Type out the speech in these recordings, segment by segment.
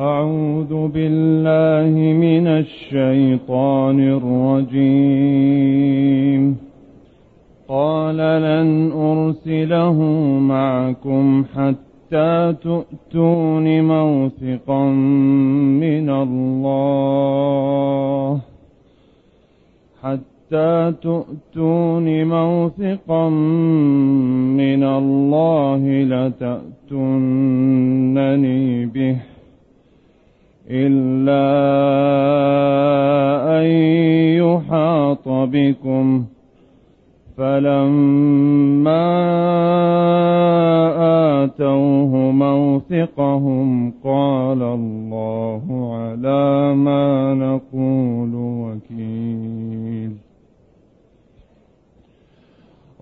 أعوذ بالله من الشيطان الرجيم. قال لن أرسله معكم حتى تؤتون موثقا من الله. حتى تؤتون موثقا من الله لتأتونني به. إلا أن يحاط بكم فلما آتوه موثقهم قال الله على ما نقول وكيل.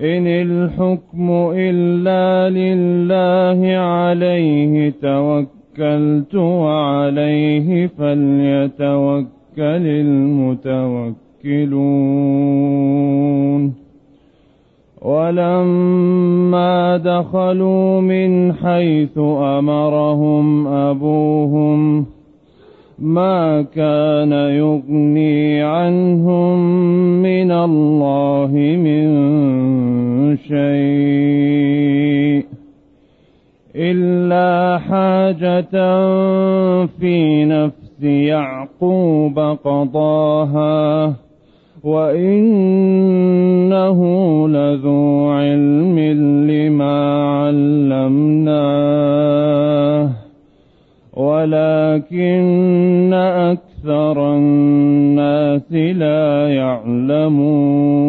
إن الحكم إلا لله عليه توكلت وعليه فليتوكل المتوكلون ولما دخلوا من حيث أمرهم أبوهم ما كان يغني حاجة في نفس يعقوب قضاها وإنه لذو علم لما علمناه. ولكن أكثر الناس لا يعلمون.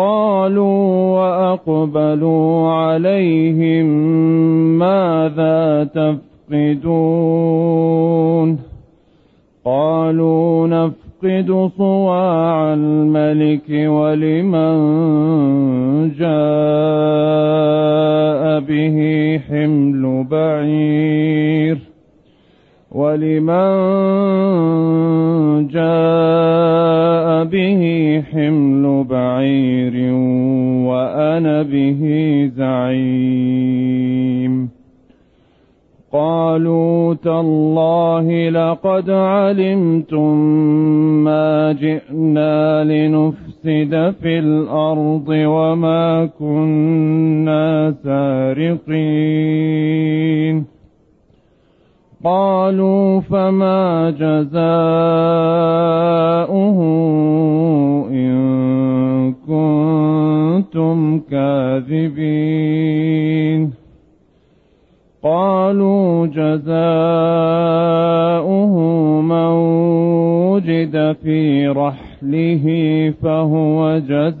قالوا وأقبلوا عليهم ماذا تفقدون قالوا نفقد صواع الملك ولمن جاء به حمل بعير ولمن جاء به حمل بعير وأنا به زعيم. قالوا تالله لقد علمتم ما جئنا لنفسد في الأرض وما كنا سارقين. قالوا فما جزاؤه إن كنتم كاذبين. قالوا جزاؤه من وجد في رحله فهو جزاؤه.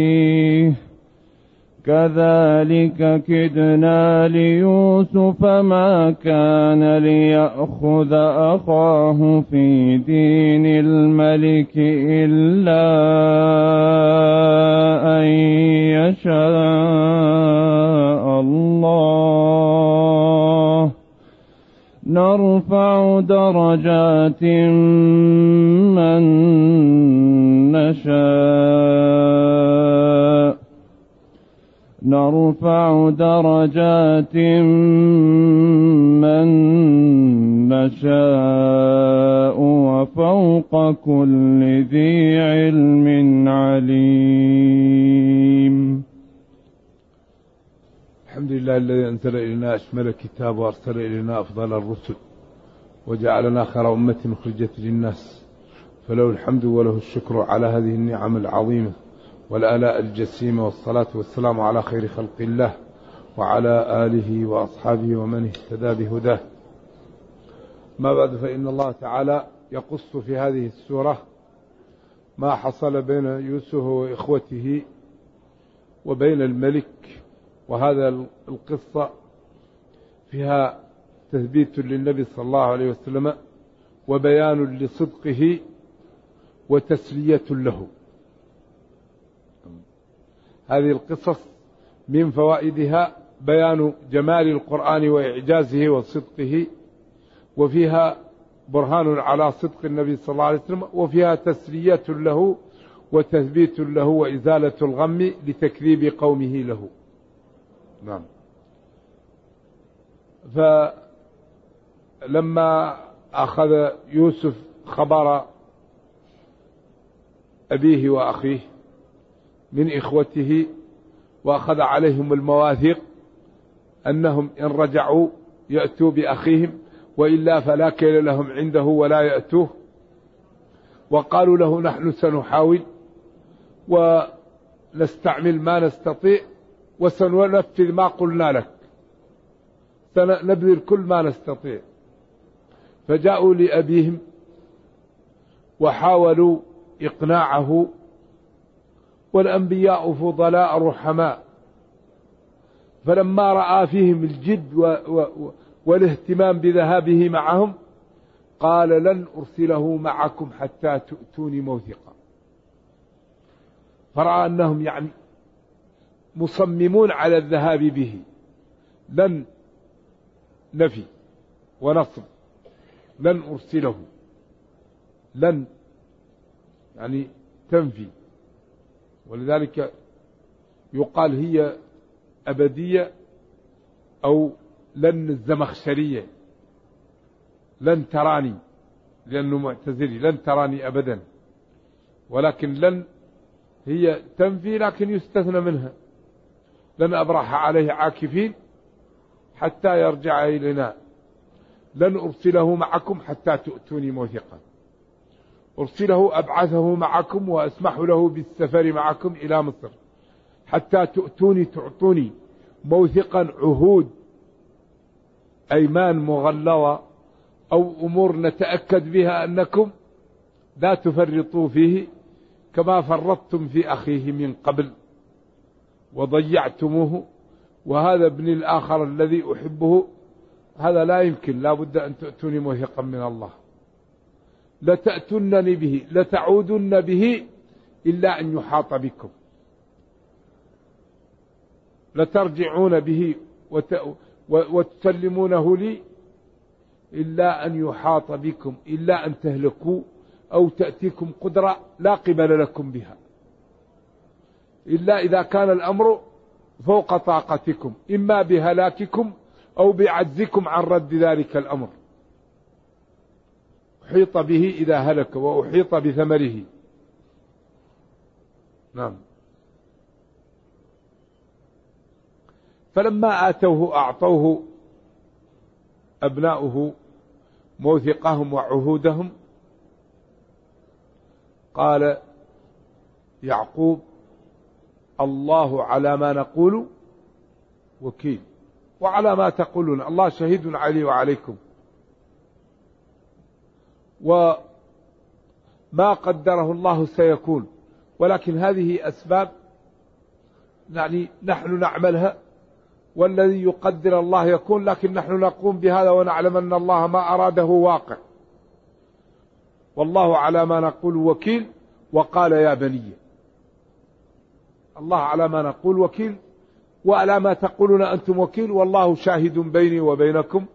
كذلك كدنا ليوسف ما كان ليأخذ أخاه في دين الملك إلا أن يشاء الله. نرفع درجات من نشاء. نرفع درجات من نشاء وفوق كل ذي علم عليم. الحمد لله الذي أنزل إلينا أشمل الكتاب وأرسل إلينا أفضل الرسل وجعلنا خير أمة أخرجت للناس فله الحمد وله الشكر على هذه النعم العظيمة. والآلاء الجسيمة والصلاة والسلام على خير خلق الله وعلى آله وأصحابه ومن اهتدى بهداه. ما بعد فإن الله تعالى يقص في هذه السورة ما حصل بين يوسف وإخوته وبين الملك وهذا القصة فيها تثبيت للنبي صلى الله عليه وسلم وبيان لصدقه وتسلية له. هذه القصص من فوائدها بيان جمال القرآن وإعجازه وصدقه وفيها برهان على صدق النبي صلى الله عليه وسلم وفيها تسلية له وتثبيت له وإزالة الغم لتكذيب قومه له. نعم. فلما أخذ يوسف خبر أبيه وأخيه من إخوته وأخذ عليهم المواثيق أنهم إن رجعوا يأتوا بأخيهم وإلا فلا كيل لهم عنده ولا يأتوه. وقالوا له نحن سنحاول ونستعمل ما نستطيع وسننفذ ما قلنا لك. سنبذل كل ما نستطيع. فجاءوا لأبيهم وحاولوا إقناعه والأنبياء فضلاء رحماء. فلما رأى فيهم الجد والاهتمام بذهابه معهم قال لن أرسله معكم حتى تؤتوني موثقا. فرأى أنهم يعني مصممون على الذهاب به. لن نفي ونصب. لن أرسله. لن يعني تنفي. ولذلك يقال هي أبدية أو لن الزمخشرية. لن تراني لأنه معتزلي لن تراني أبدا. ولكن لن هي تنفي لكن يستثنى منها. لن أبرح عليه عاكفين حتى يرجع إلينا. لن أرسله معكم حتى تؤتوني موثقا. أرسله أبعثه معكم وأسمح له بالسفر معكم إلى مصر. حتى تؤتوني تعطوني موثقا عهود أيمان مغلظة أو أمور نتأكد بها أنكم لا تفرطوا فيه كما فرطتم في أخيه من قبل وضيعتموه. وهذا ابن الآخر الذي أحبه هذا لا يمكن لا بد أن تؤتوني موثقا من الله. لتأتنني به لتعودن به إلا أن يحاط بكم. لترجعون به وتسلمونه لي إلا أن يحاط بكم إلا أن تهلكوا أو تأتيكم قدرة لا قبل لكم بها. إلا إذا كان الأمر فوق طاقتكم إما بهلاككم أو بعجزكم عن رد ذلك الأمر. أحيط به إذا هلك وأحيط بثمره. نعم. فلما آتوه أعطوه أبناؤه موثقهم وعهودهم قال يعقوب الله على ما نقول وكيل وعلى ما تقولون الله شهيد علي وعليكم. وما قدره الله سيكون. ولكن هذه أسباب يعني نحن نعملها والذي يقدر الله يكون لكن نحن نقوم بهذا ونعلم أن الله ما أراده واقع. والله على ما نقول وكيل وقال يا بني. الله على ما نقول وكيل وعلى ما تقولون أنتم وكيل والله شاهد بيني وبينكم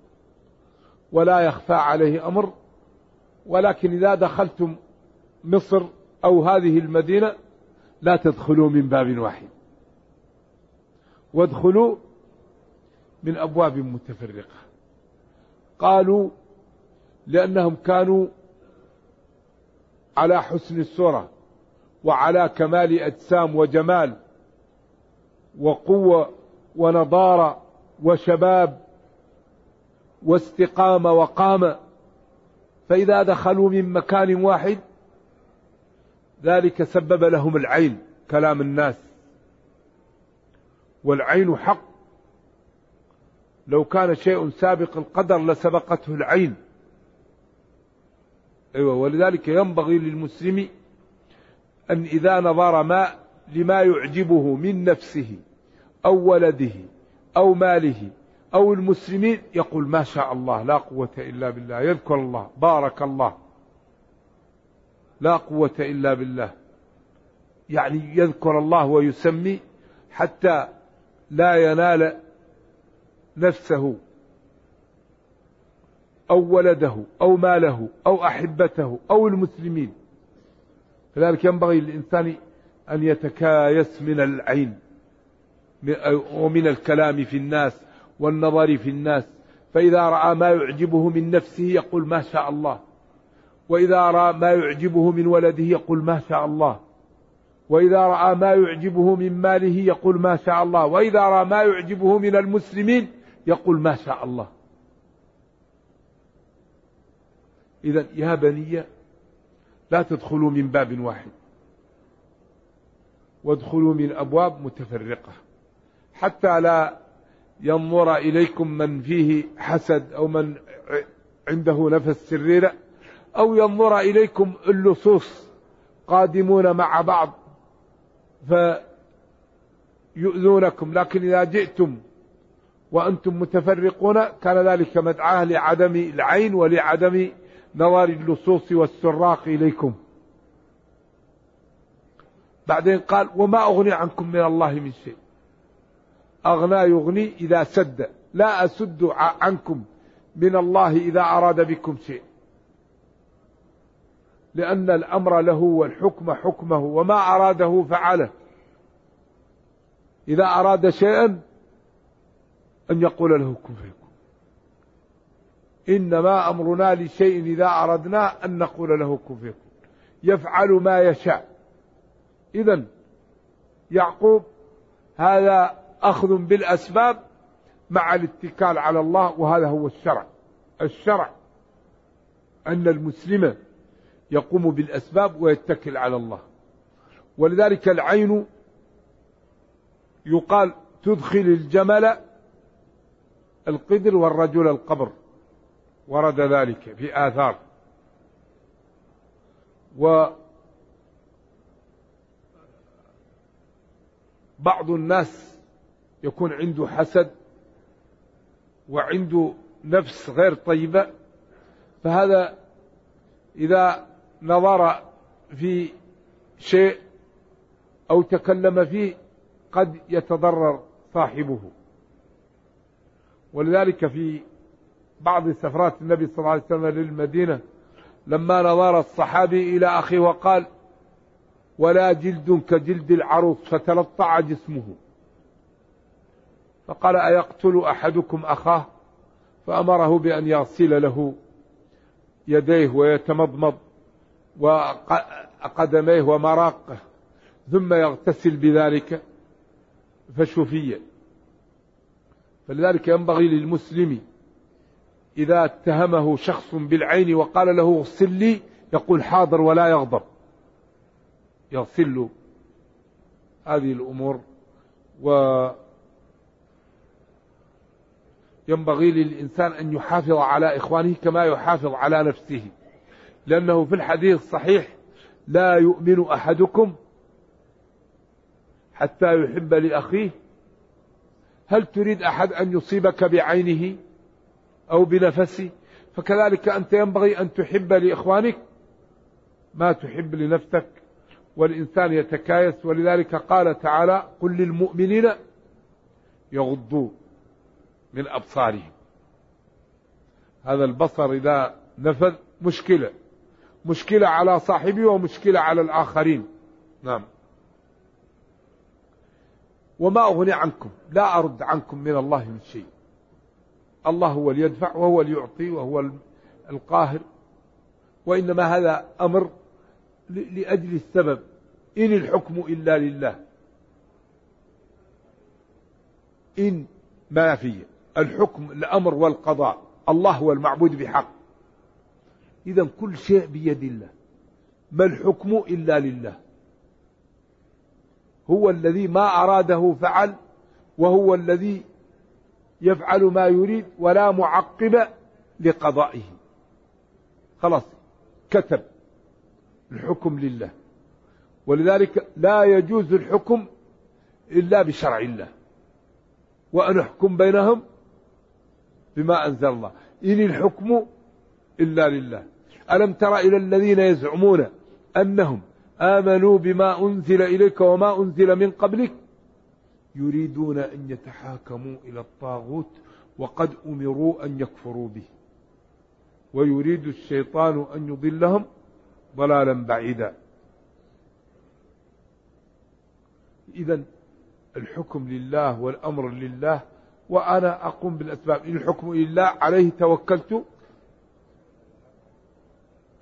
ولا يخفى عليه أمر. ولكن إذا دخلتم مصر أو هذه المدينة لا تدخلوا من باب واحد. وادخلوا من أبواب متفرقة. قالوا لأنهم كانوا على حسن الصورة وعلى كمال أجسام وجمال وقوة ونضارة وشباب واستقامة وقامة فإذا دخلوا من مكان واحد ذلك سبب لهم العين كلام الناس. والعين حق. لو كان شيء سابق القدر لسبقته العين. أيوة ولذلك ينبغي للمسلم أن إذا نظر ما لما يعجبه من نفسه أو ولده أو ماله أو المسلمين يقول ما شاء الله لا قوة إلا بالله يذكر الله بارك الله. لا قوة إلا بالله. يعني يذكر الله ويسمي حتى لا ينال نفسه أو ولده أو ماله أو أحبته أو المسلمين. لذلك ينبغي للإنسان أن يتكايس من العين ومن الكلام في الناس. والنظر في الناس. فإذا رأى ما يعجبه من نفسه يقول ما شاء الله. وإذا رأى ما يعجبه من ولده يقول ما شاء الله. وإذا رأى ما يعجبه من ماله يقول ما شاء الله. وإذا رأى ما يعجبه من المسلمين يقول ما شاء الله. إذا يا بني لا تدخلوا من باب واحد. وادخلوا من أبواب متفرقة. حتى لا ينظر إليكم من فيه حسد أو من عنده نفس شريرة أو ينظر إليكم اللصوص قادمون مع بعض فيؤذونكم. لكن إذا جئتم وأنتم متفرقون كان ذلك مدعاه لعدم العين ولعدم نظر اللصوص والسراق إليكم. بعدين قال وما أغني عنكم من الله من شيء. أغنى يغني إذا سد. لا أسد عنكم من الله إذا أراد بكم شيء. لأن الأمر له والحكم حكمه وما أراده فعله. إذا أراد شيئا أن يقول له كن فيكون. إنما أمرنا لشيء إذا أردنا أن نقول له كن فيكون. يفعل ما يشاء. إذا يعقوب هذا أخذ بالأسباب مع الاتكال على الله وهذا هو الشرع. الشرع أن المسلم يقوم بالأسباب ويتكل على الله. ولذلك العين يقال تدخل الجمل القدر والرجل القبر. ورد ذلك في آثار. و بعض الناس يكون عنده حسد وعنده نفس غير طيبة فهذا إذا نظر في شيء أو تكلم فيه قد يتضرر صاحبه. ولذلك في بعض سفرات النبي صلى الله عليه وسلم للمدينة لما نظر الصحابي إلى أخيه وقال ولا جلد كجلد العروس فتلطع جسمه. فقال أيقتل أحدكم أخاه؟ فأمره بأن يغسل له يديه ويتمضمض وقدميه ومراقه ثم يغتسل بذلك فشفي فلذلك ينبغي للمسلم إذا اتهمه شخص بالعين وقال له اغسل لي يقول حاضر ولا يغضب. يغسل له هذه الأمور و ينبغي للإنسان أن يحافظ على إخوانه كما يحافظ على نفسه. لأنه في الحديث الصحيح لا يؤمن أحدكم حتى يحب لأخيه. هل تريد أحد أن يصيبك بعينه أو بنفسه؟ فكذلك أنت ينبغي أن تحب لإخوانك ما تحب لنفسك. والإنسان يتكايس. ولذلك قال تعالى قل للمؤمنين يغضوا من أبصارهم. هذا البصر إذا نفذ مشكلة. مشكلة على صاحبه ومشكلة على الآخرين. نعم. وما أغني عنكم. لا أرد عنكم من الله من شيء. الله هو اللي يدفع وهو اللي يعطي وهو القاهر. وإنما هذا أمر لأجل السبب. إن الحكم إلا لله. إن ما في. الحكم الأمر والقضاء. الله هو المعبود بحق. إذا كل شيء بيد الله. ما الحكم إلا لله. هو الذي ما أراده فعل وهو الذي يفعل ما يريد ولا معقب لقضائه. خلاص كتب الحكم لله. ولذلك لا يجوز الحكم إلا بشرع الله. وأن أحكم بينهم بما أنزل الله. إن الحكم إلا لله. ألم تر إلى الذين يزعمون أنهم آمنوا بما أنزل إليك وما أنزل من قبلك؟ يريدون أن يتحاكموا إلى الطاغوت وقد أمروا أن يكفروا به. ويريد الشيطان أن يضلهم ضلالا بعيدا. إذا الحكم لله والأمر لله وأنا أقوم بالأسباب. إن الحكم لله عليه توكلت.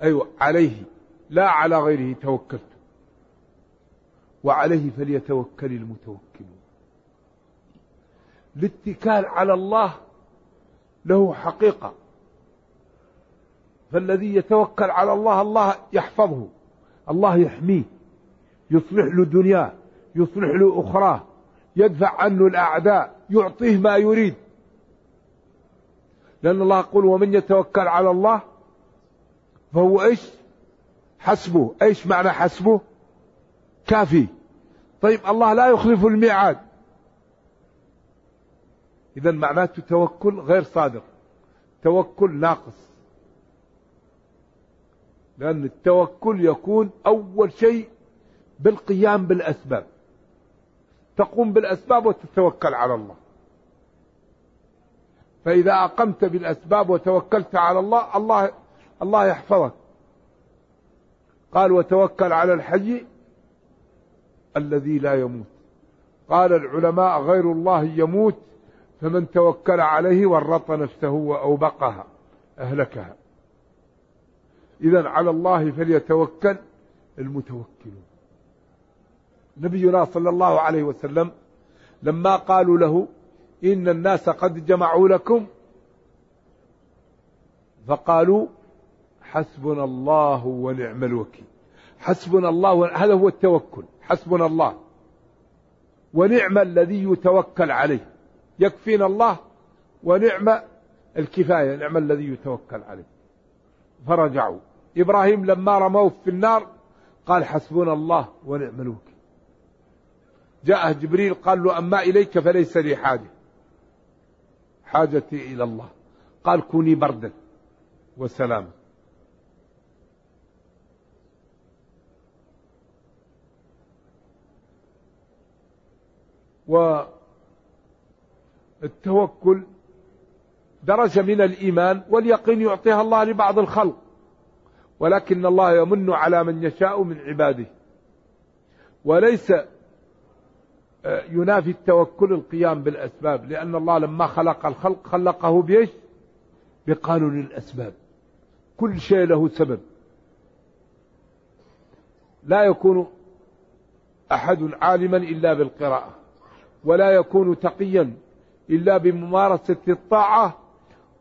أيوة عليه. لا على غيره توكلت. وعليه فليتوكل المتوكلون. الاتكال على الله له حقيقة. فالذي يتوكل على الله الله يحفظه. الله يحميه. يصلح له دنياه يصلح له أخراه. يدفع عنه الأعداء يعطيه ما يريد. لأن الله يقول ومن يتوكل على الله فهو إيش؟ حسبه. إيش معنى حسبه؟ كافي. طيب الله لا يخلف الميعاد. اذا معناته توكل غير صادق. توكل ناقص. لأن التوكل يكون أول شيء بالقيام بالأسباب. تقوم بالأسباب وتتوكل على الله. فإذا أقمت بالأسباب وتوكلت على الله الله الله يحفظك. قال وتوكل على الحي الذي لا يموت. قال العلماء غير الله يموت فمن توكل عليه ورط نفسه وأوبقها أهلكها. إذا على الله فليتوكل المتوكلون. نبينا صلى الله عليه وسلم لما قالوا له إن الناس قد جمعوا لكم فقالوا حسبنا الله ونعم الوكيل. حسبنا الله هذا هو التوكل. حسبنا الله. ونعم الذي يتوكل عليه. يكفينا الله ونعم الكفاية. نعم الذي يتوكل عليه. فرجعوا. إبراهيم لما رموه في النار قال حسبنا الله ونعم الوكيل. جاءه جبريل قال له أما إليك فليس لي حاجة. حاجتي إلى الله. قال كوني بردا وسلاما. والتوكل درجة من الإيمان واليقين يعطيها الله لبعض الخلق. ولكن الله يمن على من يشاء من عباده. وليس ينافي التوكل القيام بالأسباب لأن الله لما خلق الخلق خلقه بإيش؟ بقانون الأسباب. كل شيء له سبب. لا يكون أحد عالما إلا بالقراءة ولا يكون تقيا إلا بممارسة الطاعة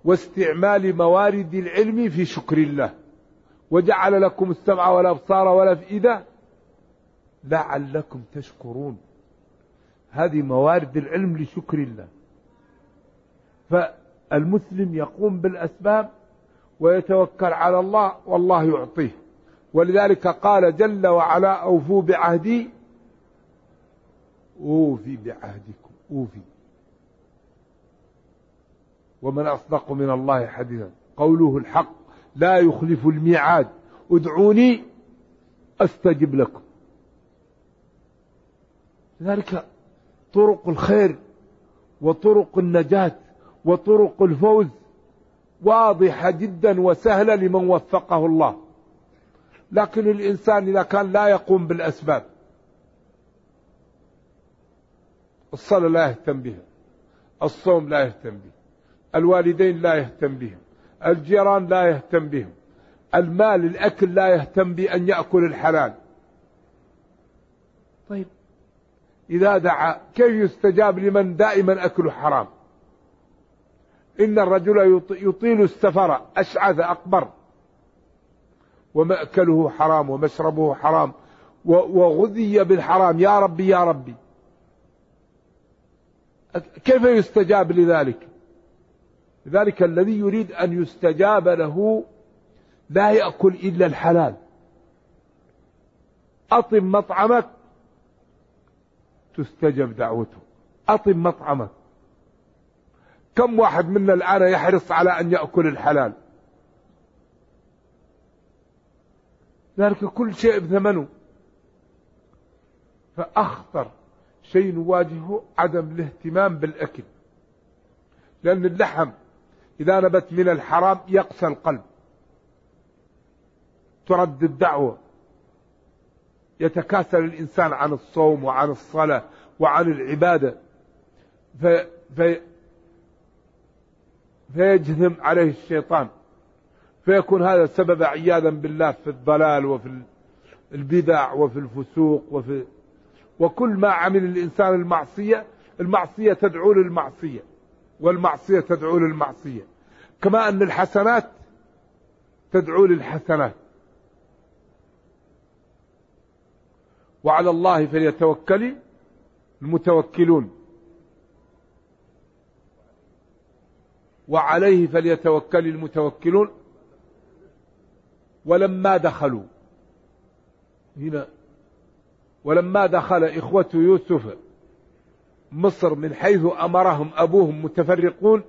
واستعمال موارد العلم في شكر الله. وجعل لكم السمع والأبصار والأفئدة لعلكم تشكرون. هذه موارد العلم لشكر الله. فالمسلم يقوم بالأسباب ويتوكل على الله والله يعطيه. ولذلك قال جل وعلا أوفوا بعهدي. أوفي بعهدكم. أوفي. ومن أصدق من الله حديثا. قوله الحق لا يخلف الميعاد. ادعوني أستجب لكم. لذلك طرق الخير وطرق النجاة وطرق الفوز واضحة جدا وسهلة لمن وفقه الله. لكن الإنسان إذا كان لا يقوم بالأسباب الصلاة لا يهتم بها الصوم لا يهتم به الوالدين لا يهتم بهم الجيران لا يهتم بهم المال الأكل لا يهتم بأن يأكل الحلال. طيب إذا دعا كيف يستجاب لمن دائما أكله حرام؟ إن الرجل يطيل السفر أشعث أقبر. ومأكله حرام ومشربه حرام وغذي بالحرام. يا ربي يا ربي. كيف يستجاب لذلك؟ لذلك الذي يريد أن يستجاب له لا يأكل إلا الحلال. أطم مطعمك تستجب دعوته. أطم مطعمك كم واحد منا الآن يحرص على أن يأكل الحلال؟ ذلك كل شيء بثمنه. فأخطر شيء نواجهه عدم الاهتمام بالأكل. لأن اللحم إذا نبت من الحرام يقسى القلب. ترد الدعوة. يتكاسل الإنسان عن الصوم وعن الصلاة وعن العبادة. في في فيجثم عليه الشيطان. فيكون هذا سبب عياذا بالله في الضلال وفي البدع وفي الفسوق وفي وكل ما عمل الإنسان المعصية المعصية تدعو للمعصية والمعصية تدعو للمعصية. كما أن الحسنات تدعو للحسنات. وعلى الله فليتوكل المتوكلون. وعليه فليتوكل المتوكلون. ولما دخلوا هنا ولما دخل إخوة يوسف مصر من حيث أمرهم أبوهم متفرقون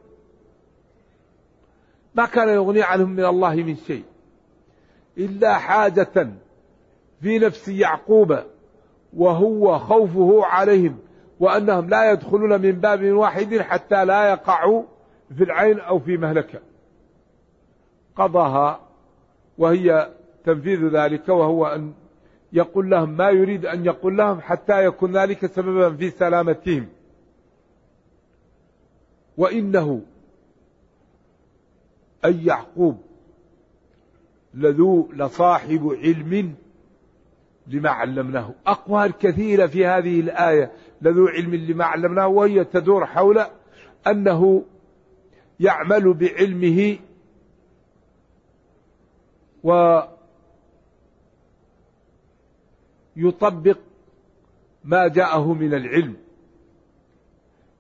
ما كان يغني عنهم من الله من شيء إلا حاجة في نفس يعقوب وهو خوفه عليهم وأنهم لا يدخلون من باب واحد حتى لا يقعوا في العين أو في مهلكة. قضاها وهي تنفيذ ذلك وهو أن يقول لهم ما يريد أن يقول لهم حتى يكون ذلك سببا في سلامتهم. وإنه أي يعقوب لذو لصاحب علم لما علمناه. أقوال كثيرة في هذه الآية لذو علم لما علمناه وهي تدور حول أنه يعمل بعلمه ويطبق ما جاءه من العلم.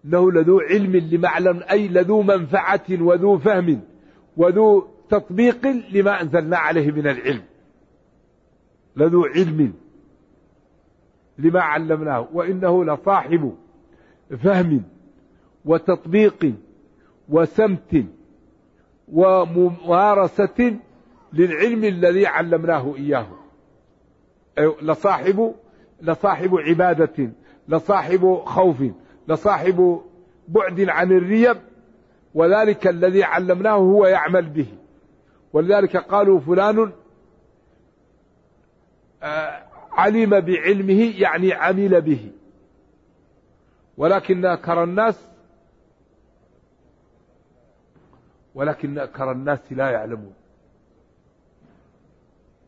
إنه لذو علم لمعلم أي لذو منفعة وذو فهم وذو تطبيق لما أنزلنا عليه من العلم. لذو علم لما علمناه وإنه لصاحب فهم وتطبيق وسمت وممارسة للعلم الذي علمناه إياه. لصاحب لصاحب عبادة لصاحب خوف لصاحب بعد عن الريب وذلك الذي علمناه هو يعمل به. ولذلك قالوا فلان علم بعلمه يعني عمل به. ولكن أكثر الناس ولكن أكثر الناس لا يعلمون.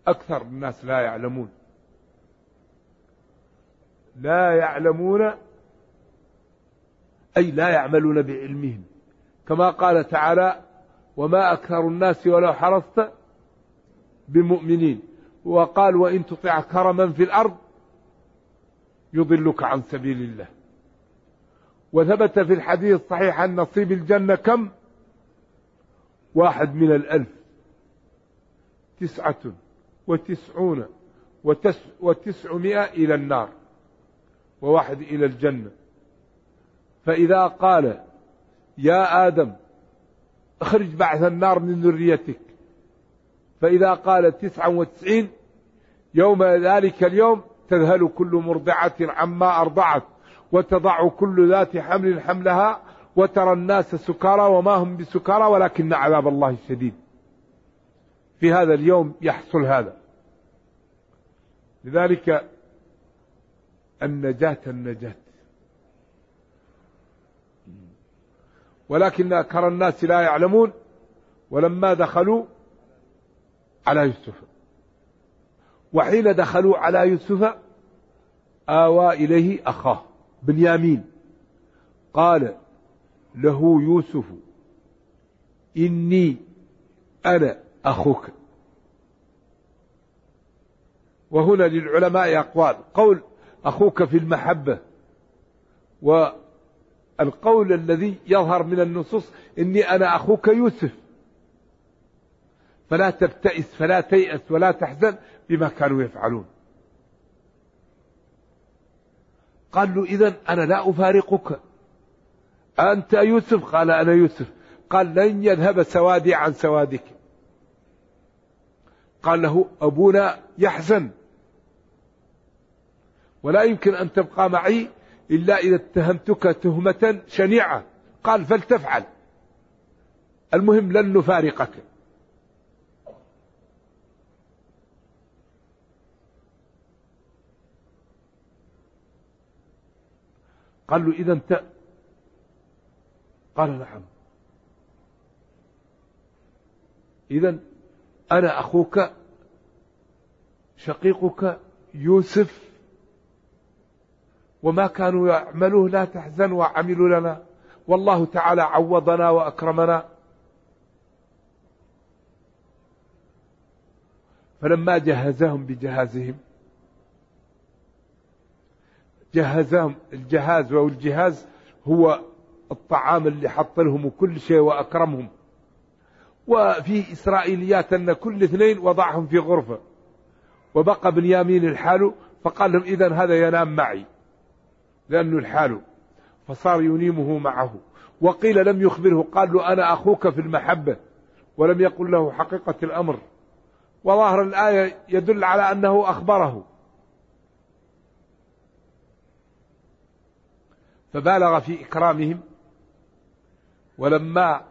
أكثر الناس لا يعلمون. لا يعلمون أي لا يعملون بعلمهم. كما قال تعالى وما أكثر الناس ولو حرصت بمؤمنين. وقال وإن تطع كرما في الأرض يضلك عن سبيل الله. وثبت في الحديث الصحيح أن نصيب الجنة كم؟ واحد من الألف. تسعة وتسعون وتس وتسعمائة إلى النار وواحد إلى الجنة. فإذا قال يا آدم اخرج بعث النار من ذريتك. فإذا قال تسعة وتسعين يوم ذلك اليوم تذهل كل مرضعة عما أرضعت وتضع كل ذات حمل حملها وترى الناس سكارى وما هم بسكارى ولكن عذاب الله شديد. في هذا اليوم يحصل هذا. لذلك النجاة النجاة. ولكن أكثر الناس لا يعلمون ولما دخلوا على يوسف. وحين دخلوا على يوسف آوى إليه أخاه بنيامين. قال له يوسف إني أنا أخوك. وهنا للعلماء أقوال. قول أخوك في المحبة. والقول الذي يظهر من النصوص إني أنا أخوك يوسف. فلا تبتئس فلا تيأس ولا تحزن بما كانوا يفعلون. قال له إذا أنا لا أفارقك. أنت يوسف؟ قال أنا يوسف. قال لن يذهب سوادي عن سوادك. قال له أبونا يحزن. ولا يمكن أن تبقى معي إلا إذا اتهمتك تهمة شنيعة. قال فلتفعل. المهم لن نفارقك. قال له إذا انت قال نعم. إذا أنا أخوك شقيقك يوسف وما كانوا يعملوه لا تحزن وعملوا لنا. والله تعالى عوضنا وأكرمنا. فلما جهزهم بجهازهم جهزهم الجهاز أو الجهاز هو الطعام اللي حط لهم وكل شيء وأكرمهم. وفي إسرائيليات أن كل اثنين وضعهم في غرفة. وبقى بنيامين الحال فقال لهم إذا هذا ينام معي. لأنه الحال فصار ينيمه معه. وقيل لم يخبره. قال له أنا أخوك في المحبة. ولم يقل له حقيقة الأمر. وظاهر الآية يدل على أنه أخبره. فبالغ في إكرامهم ولما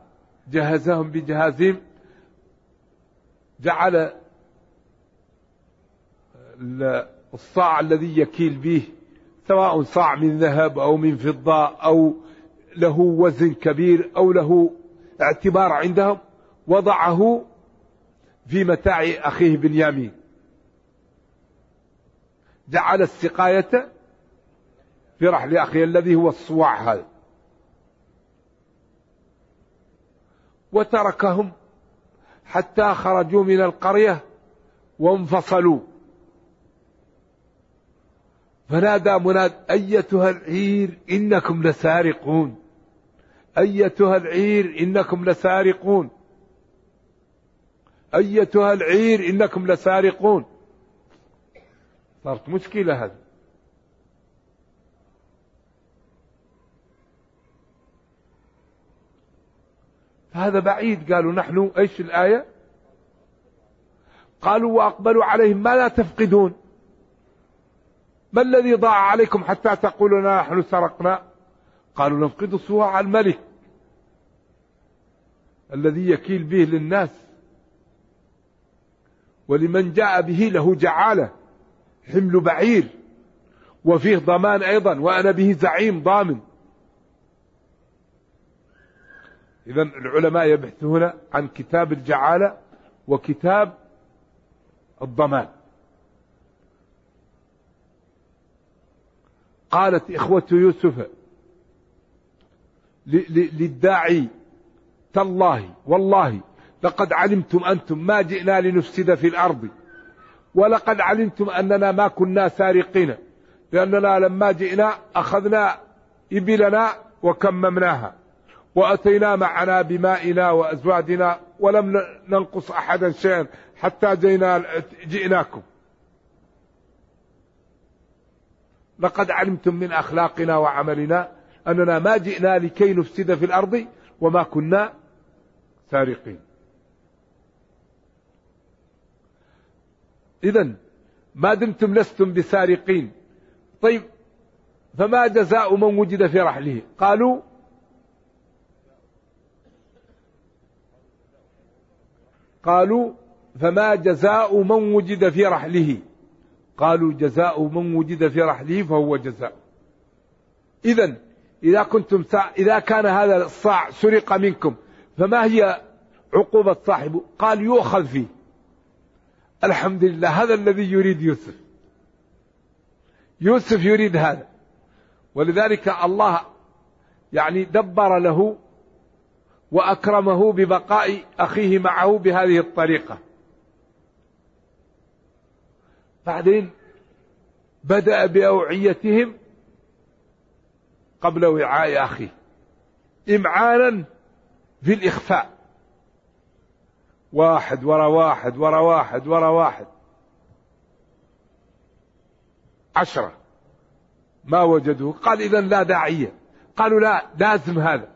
جهزهم بجهازهم جعل الصاع الذي يكيل به سواء صاع من ذهب أو من فضة أو له وزن كبير أو له اعتبار عندهم وضعه في متاع أخيه بنيامين. جعل السقاية في رحل أخيه الذي هو الصواع هذا. وتركهم حتى خرجوا من القرية وانفصلوا. فنادى مناد أيتها العير إنكم لسارقون. أيتها العير إنكم لسارقون. أيتها العير إنكم لسارقون. صارت مشكلة هذه. هذا بعيد. قالوا نحن إيش الآية؟ قالوا وأقبلوا عليهم ما لا تفقدون. ما الذي ضاع عليكم حتى تقولون نحن سرقنا؟ قالوا نفقد صواع الملك الذي يكيل به للناس. ولمن جاء به له جعالة حمل بعير وفيه ضمان أيضا وأنا به زعيم ضامن. إذا العلماء يبحثون عن كتاب الجعالة وكتاب الضمان. قالت إخوة يوسف للداعي تالله والله لقد علمتم أنتم ما جئنا لنفسد في الأرض ولقد علمتم أننا ما كنا سارقين لأننا لما جئنا أخذنا إبلنا وكممناها. وأتينا معنا بمائنا وأزواجنا ولم ننقص أحدا شيئا حتى جينا جئناكم. لقد علمتم من أخلاقنا وعملنا أننا ما جئنا لكي نفسد في الأرض وما كنا سارقين. إذا ما دمتم لستم بسارقين. طيب فما جزاء من وجد في رحله؟ قالوا قالوا فما جزاء من وجد في رحله. قالوا جزاء من وجد في رحله فهو جزاء. إذا إذا كنتم إذا كان هذا الصاع سرق منكم فما هي عقوبة صاحبه قال يؤخذ فيه. الحمد لله هذا الذي يريد يوسف. يوسف يريد هذا. ولذلك الله يعني دبر له وأكرمه ببقاء أخيه معه بهذه الطريقة. بعدين بدأ بأوعيتهم قبل وعاء أخيه إمعانا في الإخفاء. واحد ورا واحد ورا واحد ورا واحد. عشرة. ما وجدوه. قال إذا لا داعية. قالوا لا لازم هذا.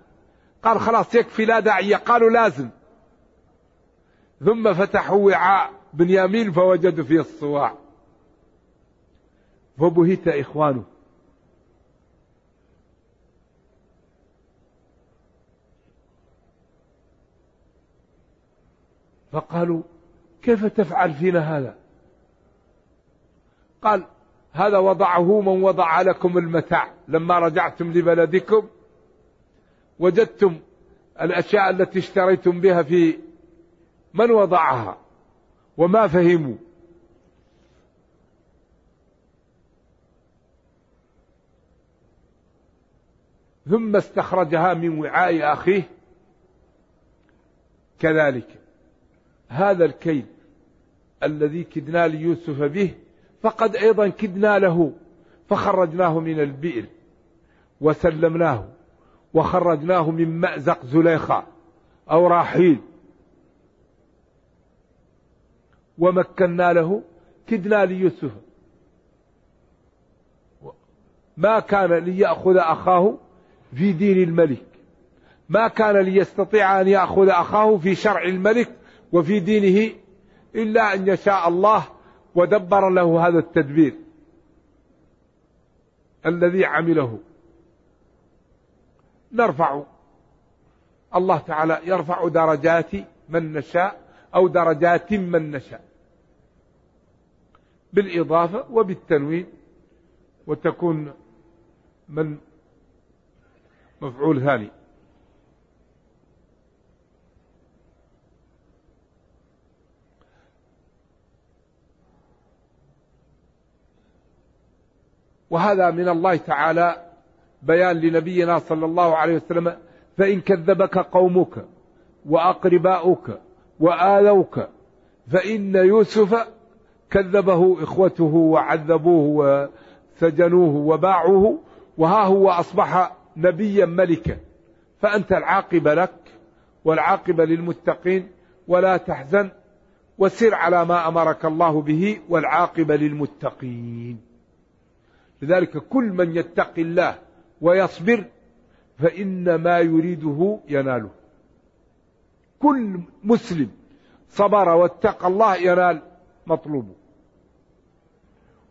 قال خلاص يكفي لا داعية قالوا لازم. ثم فتحوا وعاء بنيامين فوجدوا فيه الصواع. فبهت إخوانه. فقالوا كيف تفعل فينا هذا؟ قال هذا وضعه من وضع لكم المتاع. لما رجعتم لبلدكم وجدتم الأشياء التي اشتريتم بها في من وضعها وما فهموا. ثم استخرجها من وعاء أخيه. كذلك هذا الكيد الذي كدنا ليوسف به فقد أيضا كدنا له فخرجناه من البئر وسلمناه. وخرجناه من مأزق زليخة أو راحيل. ومكنا له كدنا ليوسف. ما كان ليأخذ أخاه في دين الملك. ما كان ليستطيع أن يأخذ أخاه في شرع الملك وفي دينه إلا أن يشاء الله ودبر له هذا التدبير الذي عمله. نرفع. الله تعالى يرفع درجات من نشاء أو درجات من نشاء. بالإضافة وبالتنوين. وتكون من مفعول ثاني وهذا من الله تعالى بيان لنبينا صلى الله عليه وسلم فإن كذبك قومك وأقرباؤك وآذوك فإن يوسف كذبه إخوته وعذبوه وسجنوه وباعوه وها هو أصبح نبيا ملكا. فأنت العاقبة لك والعاقبة للمتقين ولا تحزن وسر على ما أمرك الله به والعاقبة للمتقين. لذلك كل من يتقي الله ويصبر فإن ما يريده يناله. كل مسلم صبر واتقى الله ينال مطلوبه.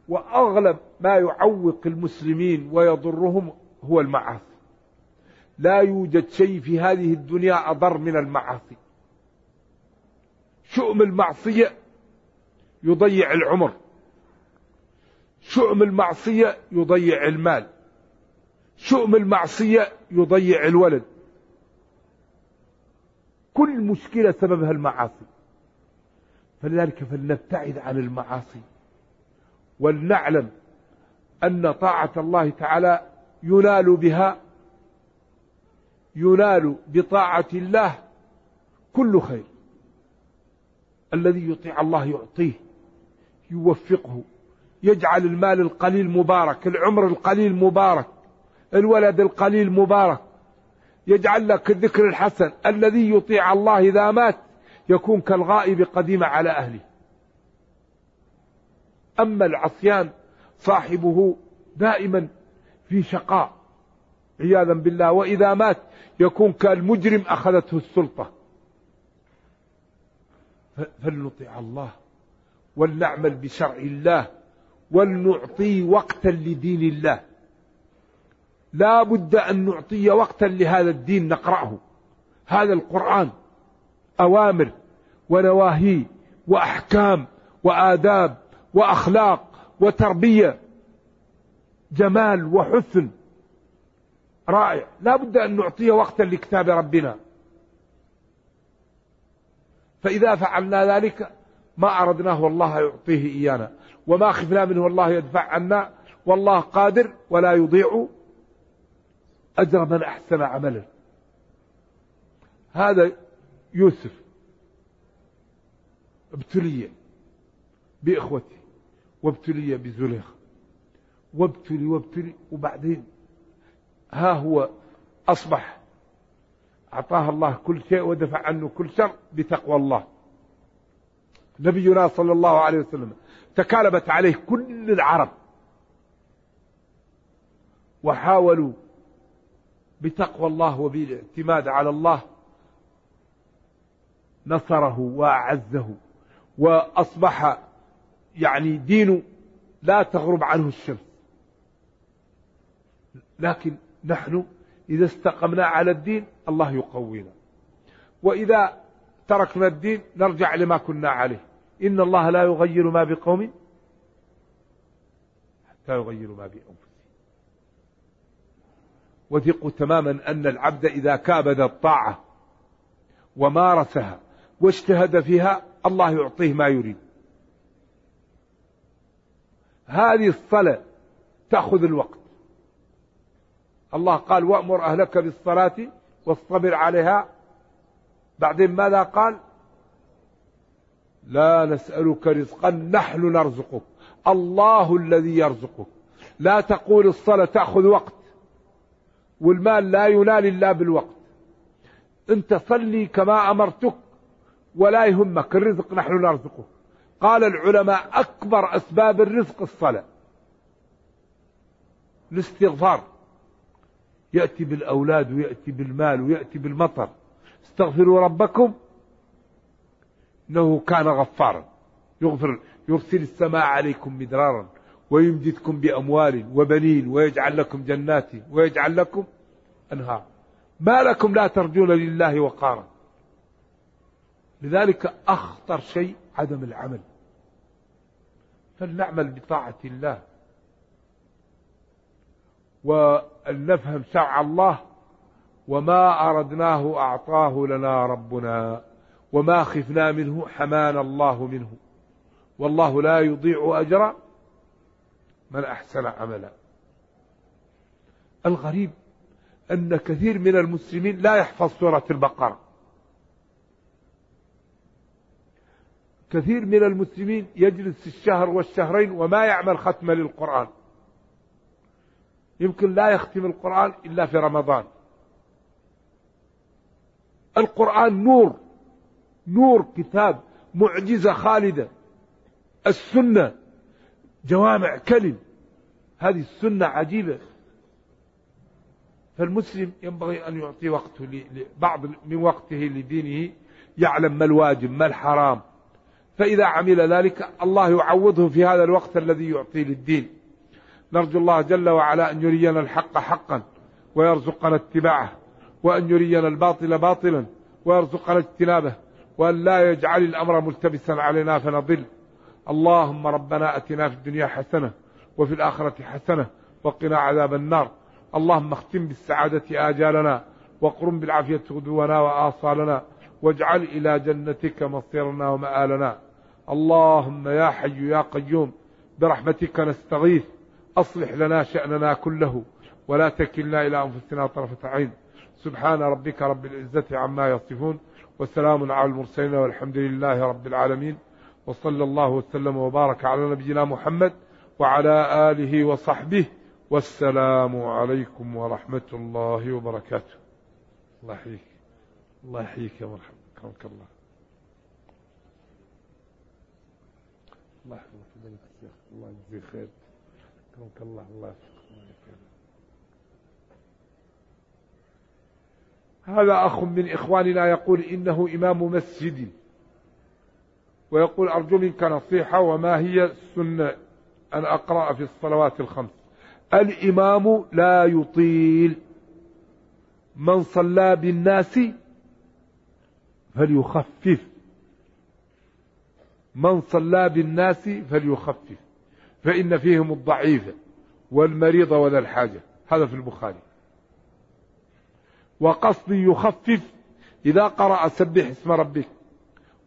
وأغلب ما يعوق المسلمين ويضرهم هو المعاصي. لا يوجد شيء في هذه الدنيا أضر من المعاصي. شؤم المعصية يضيع العمر. شؤم المعصية يضيع المال. شؤم المعصية يضيع الولد. كل مشكلة سببها المعاصي. فلذلك فلنبتعد عن المعاصي. ولنعلم أن طاعة الله تعالى ينال بها ينال بطاعة الله كل خير. الذي يطيع الله يعطيه يوفقه يجعل المال القليل مبارك العمر القليل مبارك الولد القليل مبارك يجعل لك الذكر الحسن الذي يطيع الله إذا مات يكون كالغائب قديم على أهله. أما العصيان صاحبه دائما في شقاء عياذا بالله وإذا مات يكون كالمجرم أخذته السلطة. فلنطيع الله ولنعمل بشرع الله ولنعطي وقتا لدين الله. لا بد أن نعطي وقتا لهذا الدين نقرأه. هذا القرآن أوامر ونواهي وأحكام وآداب وأخلاق وتربية. جمال وحسن رائع. لا بد أن نعطيه وقتا لكتاب ربنا. فإذا فعلنا ذلك ما أردناه والله يعطيه إيانا. وما خفنا منه والله يدفع عنا والله قادر ولا يضيع. أجر من أحسن عملا هذا يوسف ابتلي بإخوته وابتلي بزليخ وابتلي وابتلي وبعدين ها هو أصبح أعطاه الله كل شيء ودفع عنه كل شر بتقوى الله. نبينا صلى الله عليه وسلم تكالبت عليه كل العرب. وحاولوا بتقوى الله وبالاعتماد على الله نصره وأعزه وأصبح يعني دينه لا تغرب عنه الشمس لكن نحن إذا استقمنا على الدين الله يقوينا. وإذا تركنا الدين نرجع لما كنا عليه. إن الله لا يغير ما بقوم حتى يغيروا ما بأنفسهم. وثقوا تماما أن العبد إذا كابد الطاعة ومارسها واجتهد فيها الله يعطيه ما يريد. هذه الصلاة تأخذ الوقت. الله قال وأمر أهلك بالصلاة واصطبر عليها. بعدين ماذا قال؟ لا نسألك رزقا نحن نرزقك الله الذي يرزقك. لا تقول الصلاة تأخذ وقت. والمال لا ينال إلا بالوقت. أنت صلي كما أمرتك ولا يهمك الرزق نحن نرزقه. قال العلماء أكبر أسباب الرزق الصلاة. الاستغفار. يأتي بالأولاد ويأتي بالمال ويأتي بالمطر. استغفروا ربكم إنه كان غفارا. يغفر يرسل السماء عليكم مدرارا. ويمددكم بأموال وبنين ويجعل لكم جنات ويجعل لكم أنهار. ما لكم لا ترجون لله وقارا. لذلك أخطر شيء عدم العمل. فلنعمل بطاعة الله. وأن نفهم شرع الله. وما أردناه أعطاه لنا ربنا. وما خفنا منه حمانا الله منه. والله لا يضيع أجر من أحسن عملا. الغريب أن كثير من المسلمين لا يحفظ سورة البقرة. كثير من المسلمين يجلس الشهر والشهرين وما يعمل ختمة للقرآن. يمكن لا يختم القرآن إلا في رمضان. القرآن نور نور كتاب معجزة خالدة. السنة جوامع كلم. هذه السنة عجيبة. فالمسلم ينبغي أن يعطي وقته بعض من وقته لدينه يعلم ما الواجب ما الحرام. فإذا عمل ذلك الله يعوضه في هذا الوقت الذي يعطيه للدين. نرجو الله جل وعلا أن يرينا الحق حقا ويرزقنا اتباعه وأن يرينا الباطل باطلا ويرزقنا اجتنابه وأن لا يجعل الأمر ملتبسا علينا فنضل. اللهم ربنا أتنا في الدنيا حسنة وفي الآخرة حسنة وقنا عذاب النار. اللهم اختم بالسعادة آجالنا وقرم بالعافية غدونا وآصالنا واجعل إلى جنتك مصيرنا ومآلنا. اللهم يا حي يا قيوم برحمتك نستغيث. أصلح لنا شأننا كله ولا تكلنا إلى أنفسنا طرفة عين. سبحان ربك رب العزة عما يصفون وسلام على المرسلين والحمد لله رب العالمين. وصلى الله وسلم وبارك على نبينا محمد وعلى آله وصحبه والسلام عليكم ورحمة الله وبركاته. الله يحييك. الله يحييك يا مرحبا. كرمك الله. الله يحفظك. الشيخ الله يجزيك خير. كرمك الله. الله يحفظك. هذا أخ من إخواننا يقول إنه إمام مسجد. ويقول أرجو منك نصيحة وما هي السنة؟ أن أقرأ في الصلوات الخمس. الإمام لا يطيل. من صلى بالناس فليخفف. من صلى بالناس فليخفف. فإن فيهم الضعيف والمريض وذا الحاجة. هذا في البخاري. وقصد يخفف إذا قرأ سبح اسم ربك.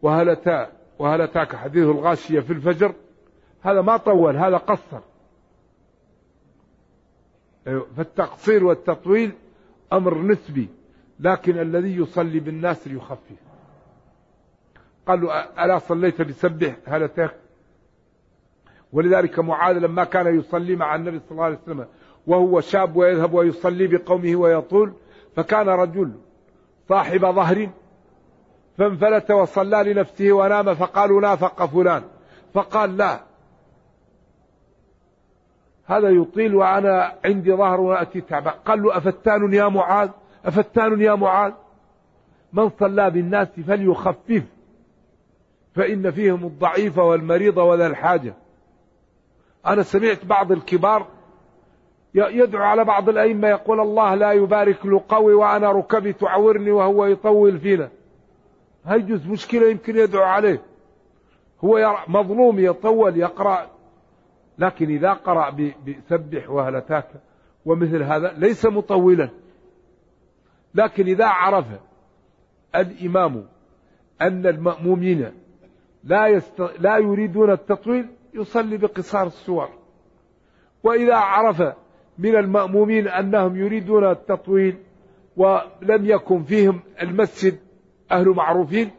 وهل أتى وهل أتاك حديث الغاشية في الفجر؟ هذا ما طول هذا قصر. فالتقصير والتطويل أمر نسبي لكن الذي يصلي بالناس ليخفف. قال له ألا صليت بسبح هل أتاك؟ ولذلك معاذ لما كان يصلي مع النبي صلى الله عليه وسلم وهو شاب ويذهب ويصلي بقومه ويطول فكان رجل صاحب ظهر فانفلت وصلى لنفسه ونام فقالوا نافق فلان. فقال لا. هذا يطيل وأنا عندي ظهر وأتي تعبان قال له أفتان يا معاذ؟ أفتان يا معاذ؟ من صلى بالناس فليخفف. فإن فيهم الضعيف والمريض وذا الحاجة. أنا سمعت بعض الكبار يدعو على بعض الأئمة يقول الله لا يبارك له قوي وأنا ركبي تعورني وهو يطول فينا. هيجوز مشكلة يمكن يدعو عليه. هو مظلوم يطول يقرأ لكن إذا قرأ بسبح وهلتاك ومثل هذا ليس مطولا. لكن إذا عرف الإمام أن المأمومين لا, يست... لا يريدون التطويل يصلي بقصار السور. وإذا عرف من المأمومين أنهم يريدون التطويل ولم يكن فيهم المسجد أهل معروفين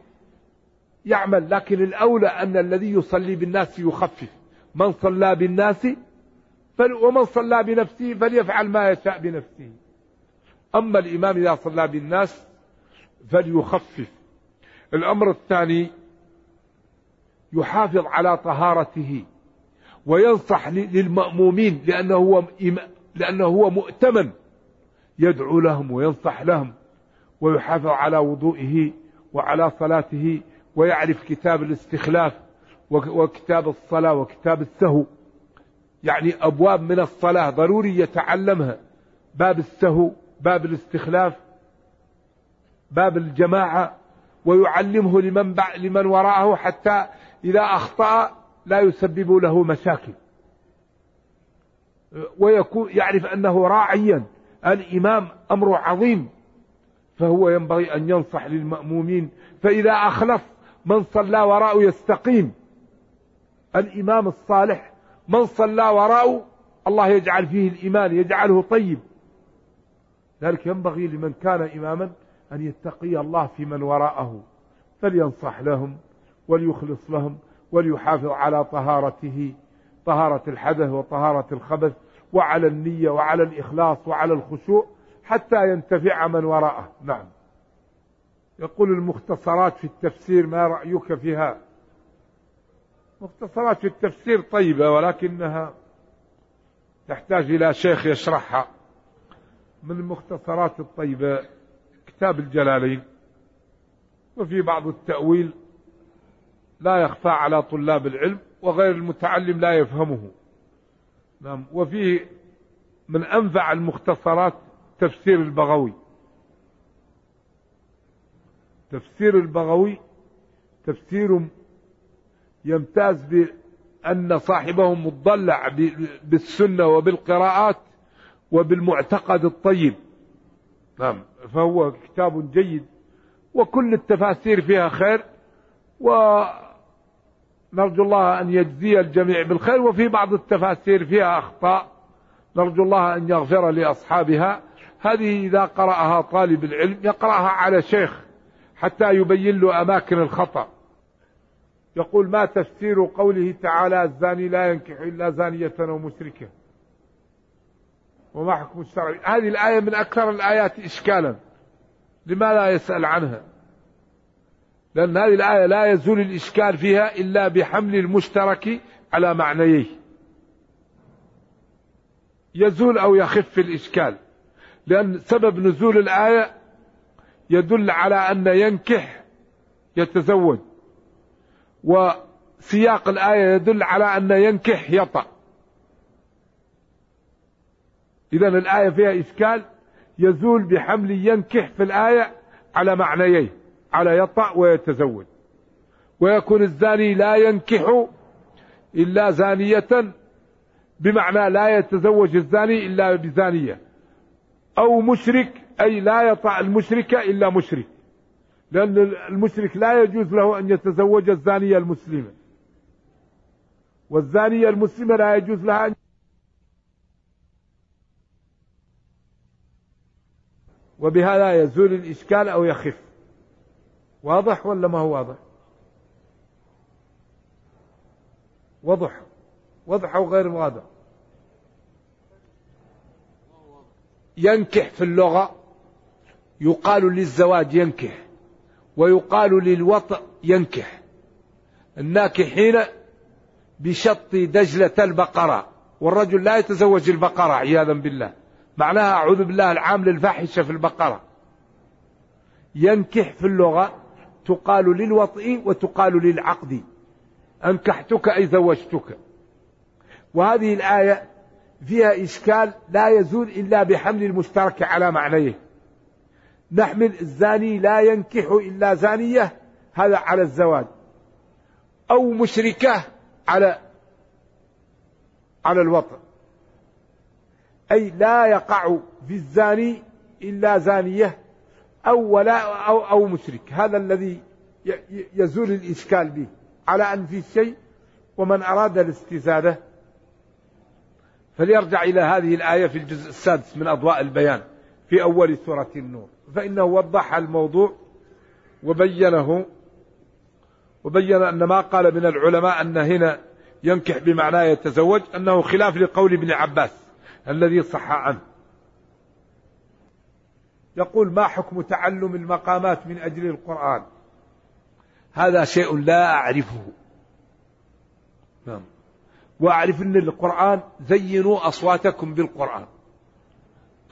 يعمل لكن الأولى أن الذي يصلي بالناس يخفف. من صلى بالناس ومن صلى بنفسه فليفعل ما يشاء بنفسه. أما الإمام إذا صلى بالناس فليخفف. الأمر الثاني يحافظ على طهارته وينصح للمأمومين لأنه هو لأنه هو مؤتمن. يدعو لهم وينصح لهم ويحافظ على وضوئه. وعلى صلاته ويعرف كتاب الاستخلاف وكتاب الصلاة وكتاب السهو. يعني أبواب من الصلاة ضروري يتعلمها. باب السهو باب الاستخلاف باب الجماعة ويعلمه لمن, لمن وراءه حتى إذا أخطأ لا يسبب له مشاكل. ويكون يعرف أنه راعيا. الإمام أمر عظيم. فهو ينبغي أن ينصح للمأمومين. فإذا أخلص من صلى وراءه يستقيم. الإمام الصالح من صلى وراءه الله يجعل فيه الإيمان يجعله طيب. ذلك ينبغي لمن كان إماما أن يتقي الله في من وراءه. فلينصح لهم وليخلص لهم وليحافظ على طهارته طهارة الحدث وطهارة الخبث وعلى النية وعلى الإخلاص وعلى الخشوع. حتى ينتفع من وراءه. نعم. يقول المختصرات في التفسير ما رأيك فيها؟ مختصرات في التفسير طيبة ولكنها تحتاج إلى شيخ يشرحها. من المختصرات الطيبة كتاب الجلالين. وفي بعض التأويل لا يخفى على طلاب العلم وغير المتعلم لا يفهمه. نعم. وفيه من أنفع المختصرات تفسير البغوي. تفسير البغوي تفسير يمتاز بأن صاحبه مضلع بالسنة وبالقراءات وبالمعتقد الطيب. نعم. فهو كتاب جيد وكل التفاسير فيها خير ونرجو الله أن يجزي الجميع بالخير وفي بعض التفاسير فيها أخطاء. نرجو الله أن يغفر لأصحابها هذه إذا قرأها طالب العلم يقرأها على شيخ حتى يبين له أماكن الخطأ. يقول ما تفسير قوله تعالى الزاني لا ينكح إلا زانية أو مشركة. وما حكم الشرع؟ هذه الآية من أكثر الآيات إشكالا. لما لا يسأل عنها؟ لأن هذه الآية لا يزول الإشكال فيها إلا بحمل المشترك على معنييه. يزول أو يخف الإشكال. لأن سبب نزول الآية يدل على أن ينكح يتزوج. وسياق الآية يدل على أن ينكح يطأ. إذا الآية فيها إشكال يزول بحمل ينكح في الآية على معنيين على يطأ ويتزوج. ويكون الزاني لا ينكح إلا زانية بمعنى لا يتزوج الزاني إلا بزانية. أو مشرك أي لا يطع المشرك إلا مشرك. لأن المشرك لا يجوز له أن يتزوج الزانية المسلمة. والزانية المسلمة لا يجوز لها أن وبهذا يزول الإشكال أو يخف. واضح ولا ما هو واضح؟ وضح وضح أو غير واضح؟ ينكح في اللغة يقال للزواج ينكح ويقال للوطء ينكح. الناكحين بشط دجلة البقرة والرجل لا يتزوج البقرة عياذا بالله. معناها أعوذ بالله العام للفاحشة في البقرة. ينكح في اللغة تقال للوطء وتقال للعقد. أنكحتك أي زوجتك. وهذه الآية فيها إشكال لا يزول إلا بحمل المشترك على معنيه. نحمل الزاني لا ينكح إلا زانية هذا على الزواج أو مشركة على على الوطن. أي لا يقع في الزاني إلا زانية أو ولا أو أو مشرك. هذا الذي يزول الإشكال به. على أن في شيء ومن أراد الاستزادة فليرجع إلى هذه الآية في الجزء السادس من أضواء البيان في أول سورة النور. فإنه وضح الموضوع وبينه وبين أن ما قال من العلماء أن هنا ينكح بمعنى يتزوج أنه خلاف لقول ابن عباس الذي صح عنه. يقول ما حكم تعلم المقامات من أجل القرآن؟ هذا شيء لا أعرفه. نعم. وأعرف أن القرآن زينوا أصواتكم بالقرآن.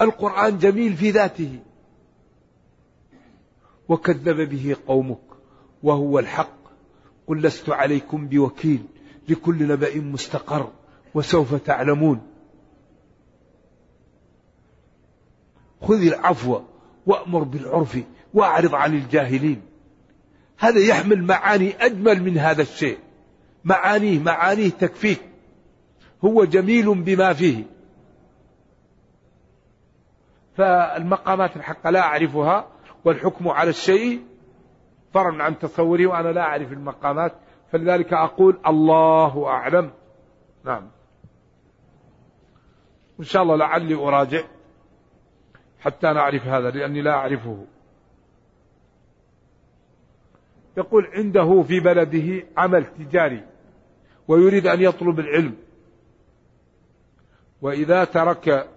القرآن جميل في ذاته. وكذب به قومك وهو الحق قل لست عليكم بوكيل لكل نبأ مستقر وسوف تعلمون. خذ العفو وأمر بالعرف وأعرض عن الجاهلين. هذا يحمل معاني أجمل من هذا الشيء. معانيه معانيه تكفيك هو جميل بما فيه. فالمقامات الحقة لا أعرفها والحكم على الشيء فرع عن تصوري وأنا لا أعرف المقامات فلذلك أقول الله أعلم. نعم. إن شاء الله لعلي أراجع حتى نعرف هذا لأني لا أعرفه. يقول عنده في بلده عمل تجاري ويريد أن يطلب العلم. وإذا ترك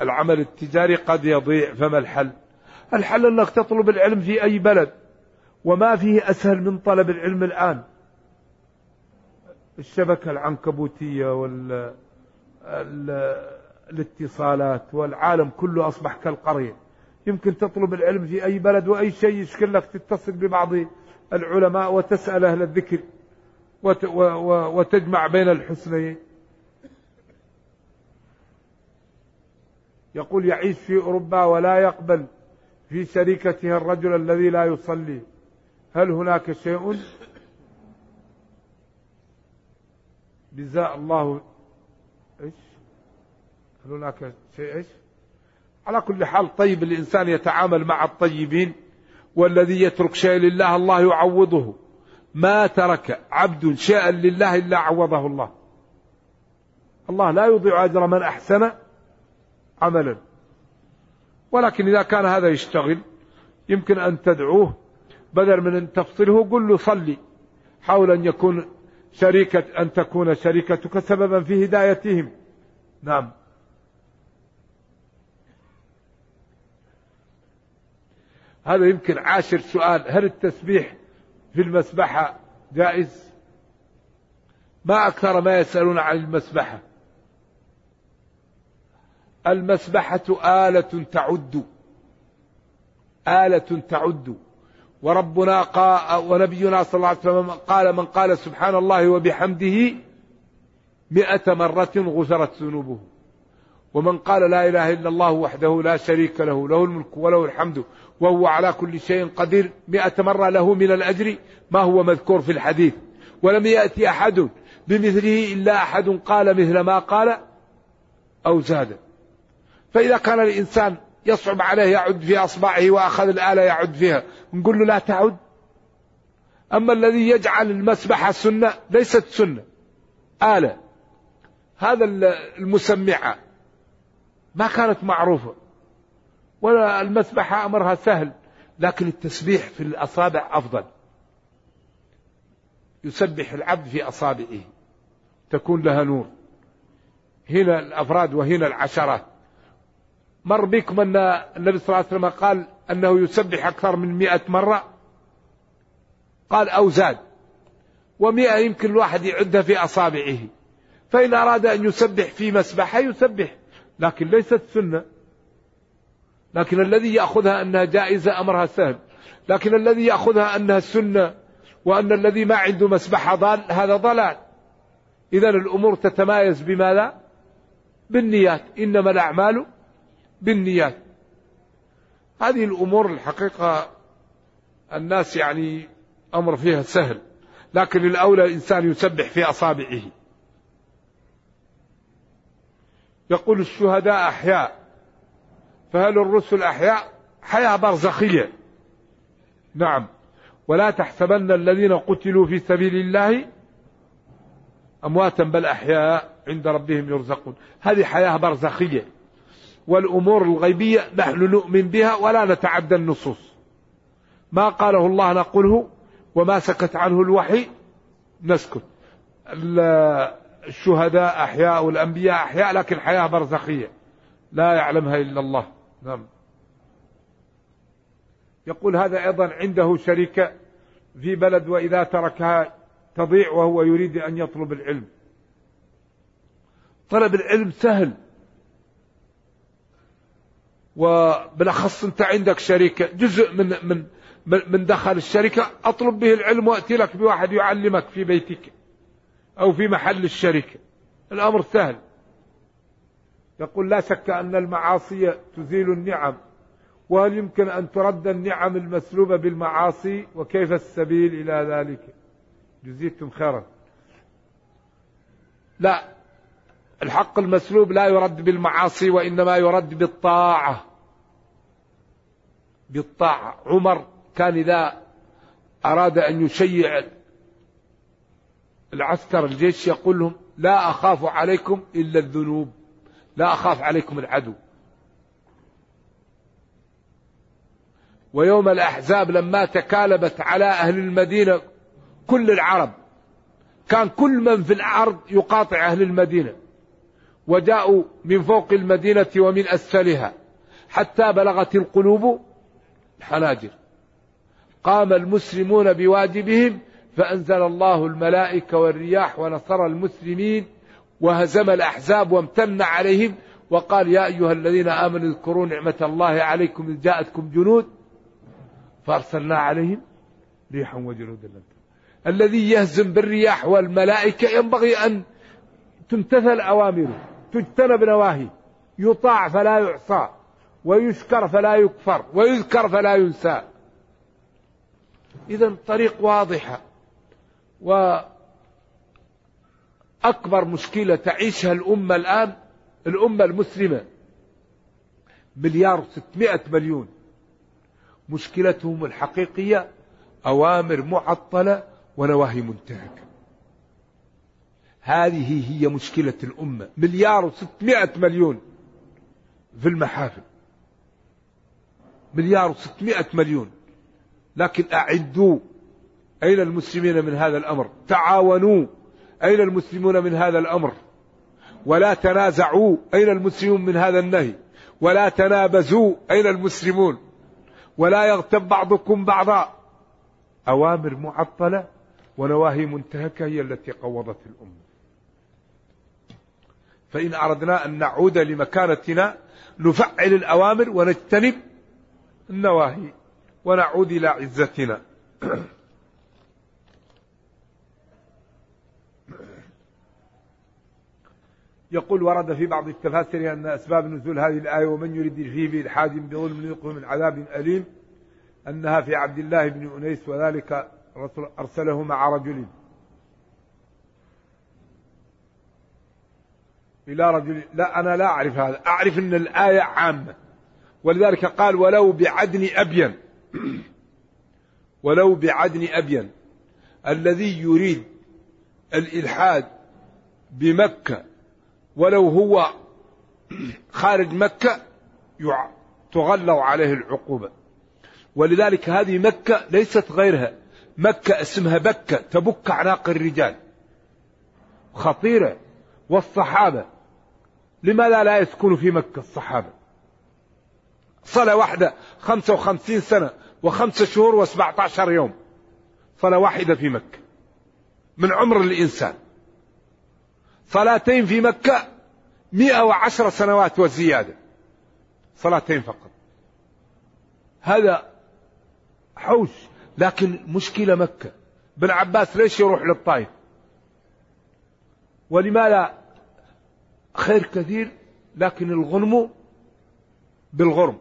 العمل التجاري قد يضيع فما الحل؟ الحل أنك تطلب العلم في أي بلد وما فيه أسهل من طلب العلم الآن. الشبكة العنكبوتية وال الاتصالات والعالم كله أصبح كالقرية. يمكن تطلب العلم في أي بلد وأي شيء يشكل لك تتصل ببعض العلماء وتسأل أهل الذكر وتجمع بين الحسنين يقول يعيش في أوروبا ولا يقبل في شريكته الرجل الذي لا يصلي. هل هناك شيء؟ جزاء الله. إيش؟ هل هناك شيء؟ إيش؟ على كل حال طيب الإنسان يتعامل مع الطيبين والذي يترك شيء لله الله يعوضه. ما ترك عبد شيئا لله إلا عوضه الله. الله لا يضيع أجر من أحسن عملا. ولكن إذا كان هذا يشتغل يمكن أن تدعوه بدل من أن تفصله قل له صلي حاول أن يكون شريكة أن تكون شريكتك سببا في هدايتهم. نعم. هذا يمكن عاشر سؤال هل التسبيح في المسبحة جائز؟ ما أكثر ما يسألون عن المسبحة. المسبحة آلة تعد. آلة تعد. وربنا قال ونبينا صلى الله عليه وسلم قال من قال سبحان الله وبحمده مئة مرة غفرت ذنوبه. ومن قال لا إله إلا الله وحده لا شريك له له الملك وله الحمد وهو على كل شيء قدير. مئة مرة له من الأجر ما هو مذكور في الحديث. ولم يأتي أحد بمثله إلا أحد قال مثل ما قال أو زاد. فإذا كان الإنسان يصعب عليه يعد في أصبعه وأخذ الآلة يعد فيها نقول له لا تعد. أما الذي يجعل المسبحة سنة ليست سنة آلة. هذا المسمعة. ما كانت معروفة. ولا المسبحة أمرها سهل لكن التسبيح في الأصابع أفضل. يسبح العبد في أصابعه. تكون لها نور. هنا الأفراد وهنا العشرات. مر بكم أن النبي صلى الله عليه وسلم قال أنه يسبح أكثر من مئة مرة؟ قال أو زاد. ومئة يمكن الواحد يعدها في أصابعه. فإن أراد أن يسبح في مسبحة يسبح. لكن ليست سنة. لكن الذي يأخذها أنها جائزة أمرها سهل. لكن الذي يأخذها أنها سنة وأن الذي ما عنده مسبحة ضال هذا ضلال. إذا الأمور تتمايز بماذا؟ بالنيات. إنما الأعمال بالنيات. هذه الأمور الحقيقة الناس يعني أمر فيها سهل لكن الأولى الإنسان يسبح في أصابعه. يقول الشهداء أحياء فهل الرسل أحياء؟ حياة برزخية. نعم. ولا تحسبن الذين قتلوا في سبيل الله أمواتا بل أحياء عند ربهم يرزقون. هذه حياة برزخية. والأمور الغيبية نحن نؤمن بها ولا نتعدى النصوص. ما قاله الله نقوله وما سكت عنه الوحي نسكت. الشهداء أحياء والأنبياء أحياء لكن حياة برزخية. لا يعلمها إلا الله. نعم. يقول هذا أيضا عنده شركة في بلد وإذا تركها تضيع وهو يريد أن يطلب العلم. طلب العلم سهل. وبالأخص أنت عندك شركة جزء من من من دخل الشركة أطلب به العلم وأتي لك بواحد يعلمك في بيتك أو في محل الشركة. الأمر سهل. يقول لا شك أن المعاصي تزيل النعم وهل يمكن أن ترد النعم المسلوبة بالمعاصي؟ وكيف السبيل إلى ذلك؟ جزيتم خيرا. لا. الحق المسلوب لا يرد بالمعاصي وإنما يرد بالطاعة. بالطاعة. عمر كان إذا أراد أن يشيع العسكر الجيش يقول لهم لا أخاف عليكم إلا الذنوب لا أخاف عليكم العدو. ويوم الأحزاب لما تكالبت على أهل المدينة كل العرب كان كل من في الأرض يقاطع أهل المدينة. وجاءوا من فوق المدينة ومن أسفلها. حتى بلغت القلوب الحناجر. قام المسلمون بواجبهم فأنزل الله الملائكة والرياح ونصر المسلمين وهزم الأحزاب وامتن عليهم وقال يا أيها الذين آمنوا اذكروا نعمة الله عليكم إذ جاءتكم جنود فأرسلنا عليهم ريحا وجنودا لم الذي يهزم بالرياح والملائكة ينبغي أن تمتثل أوامره. تجتنب نواهي. يطاع فلا يعصى ويشكر فلا يكفر ويذكر فلا ينسى. إذا طريق واضحة وأكبر مشكلة تعيشها الأمة الآن الأمة المسلمة. مليار وستمائة مليون. مشكلتهم الحقيقية أوامر معطلة ونواهي منتهكة. هذه هي مشكلة الأمة. مليار وستمائة مليون في المحافل. مليار وستمائة مليون. لكن أعدوا. أين المسلمين من هذا الأمر؟ تعاونوا. أين المسلمون من هذا الأمر؟ ولا تنازعوا. أين المسلمون من هذا النهي؟ ولا تنابزوا. أين المسلمون؟ ولا يغتب بعضكم بعضا. أوامر معطلة ونواهي منتهكة هي التي قوضت الأمة. فإن أردنا أن نعود لمكانتنا نفعل الأوامر ونجتنب النواهي ونعود إلى عزتنا. يقول ورد في بعض التفاسير أن أسباب نزول هذه الآية ومن يريد فيه بإلحاد بظلم يلقه من عذاب أليم أنها في عبد الله بن أنيس وذلك أرسله مع رجل إلى رجل لا أنا لا أعرف هذا أعرف أن الآية عامة. ولذلك قال ولو بعدن أبين. ولو بعدن أبين. الذي يريد الإلحاد بمكة ولو هو خارج مكة تغلظ عليه العقوبة. ولذلك هذه مكة ليست غيرها. مكة اسمها بكة تبك أعناق الرجال. خطيرة. والصحابة. لماذا لا يسكن في مكة الصحابة؟ صلاة واحدة خمسة وخمسين سنة وخمسة شهور وسبعة عشر يوم. صلاة واحدة في مكة. من عمر الإنسان. صلاتين في مكة مئة وعشر سنوات وزيادة. صلاتين فقط. هذا حوش. لكن مشكلة مكة. بن عباس ليش يروح للطائف؟ ولماذا خير كثير لكن الغنم بالغرم.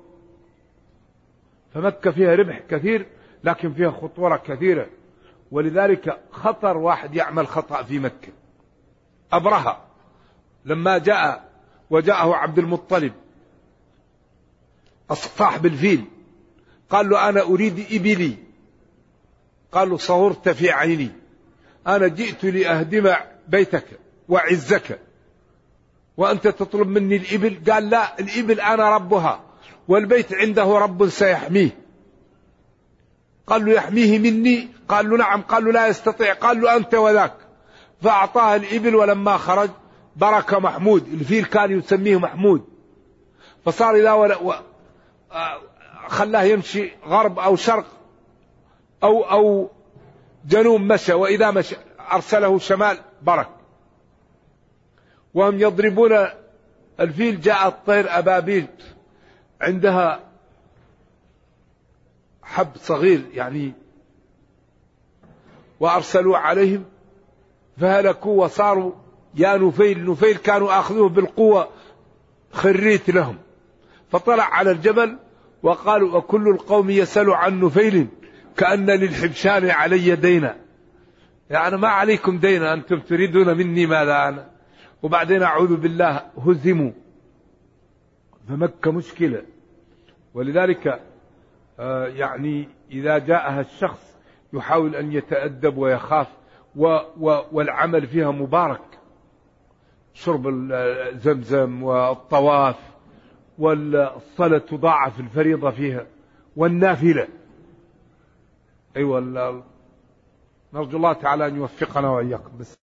فمكة فيها ربح كثير لكن فيها خطورة كثيرة. ولذلك خطر واحد يعمل خطأ في مكة. أبرهة لما جاء وجاءه عبد المطلب صاحب الفيل قال له أنا أريد إبلي. قال له صغرت في عيني. أنا جئت لأهدم بيتك وعزك. وأنت تطلب مني الإبل؟ قال لا الإبل أنا ربها والبيت عنده رب سيحميه. قال له يحميه مني؟ قال له نعم. قال له لا يستطيع. قال له أنت وذاك. فأعطاه الإبل ولما خرج برك محمود. الفيل كان يسميه محمود. فصار إذا و... خلاه يمشي غرب أو شرق أو أو جنوب مشى وإذا مشى أرسله شمال برك. وهم يضربون الفيل جاء الطير أبابيل عندها حب صغير يعني وأرسلوا عليهم فهلكوا وصاروا يا نفيل نفيل كانوا أخذوه بالقوة خريت لهم. فطلع على الجبل وقالوا وكل القوم يسأل عن نفيل كأن للحبشان علي دينا. يعني ما عليكم دينا أنتم تريدون مني ماذا أنا؟ وبعدين أعوذ بالله هزموا. فمكة مشكلة. ولذلك آه يعني إذا جاءها الشخص يحاول أن يتأدب ويخاف والعمل فيها مبارك. شرب زمزم والطواف والصلاة تضاعف الفريضة فيها والنافلة. أيوة نرجو الله تعالى أن يوفقنا وإياكم. بس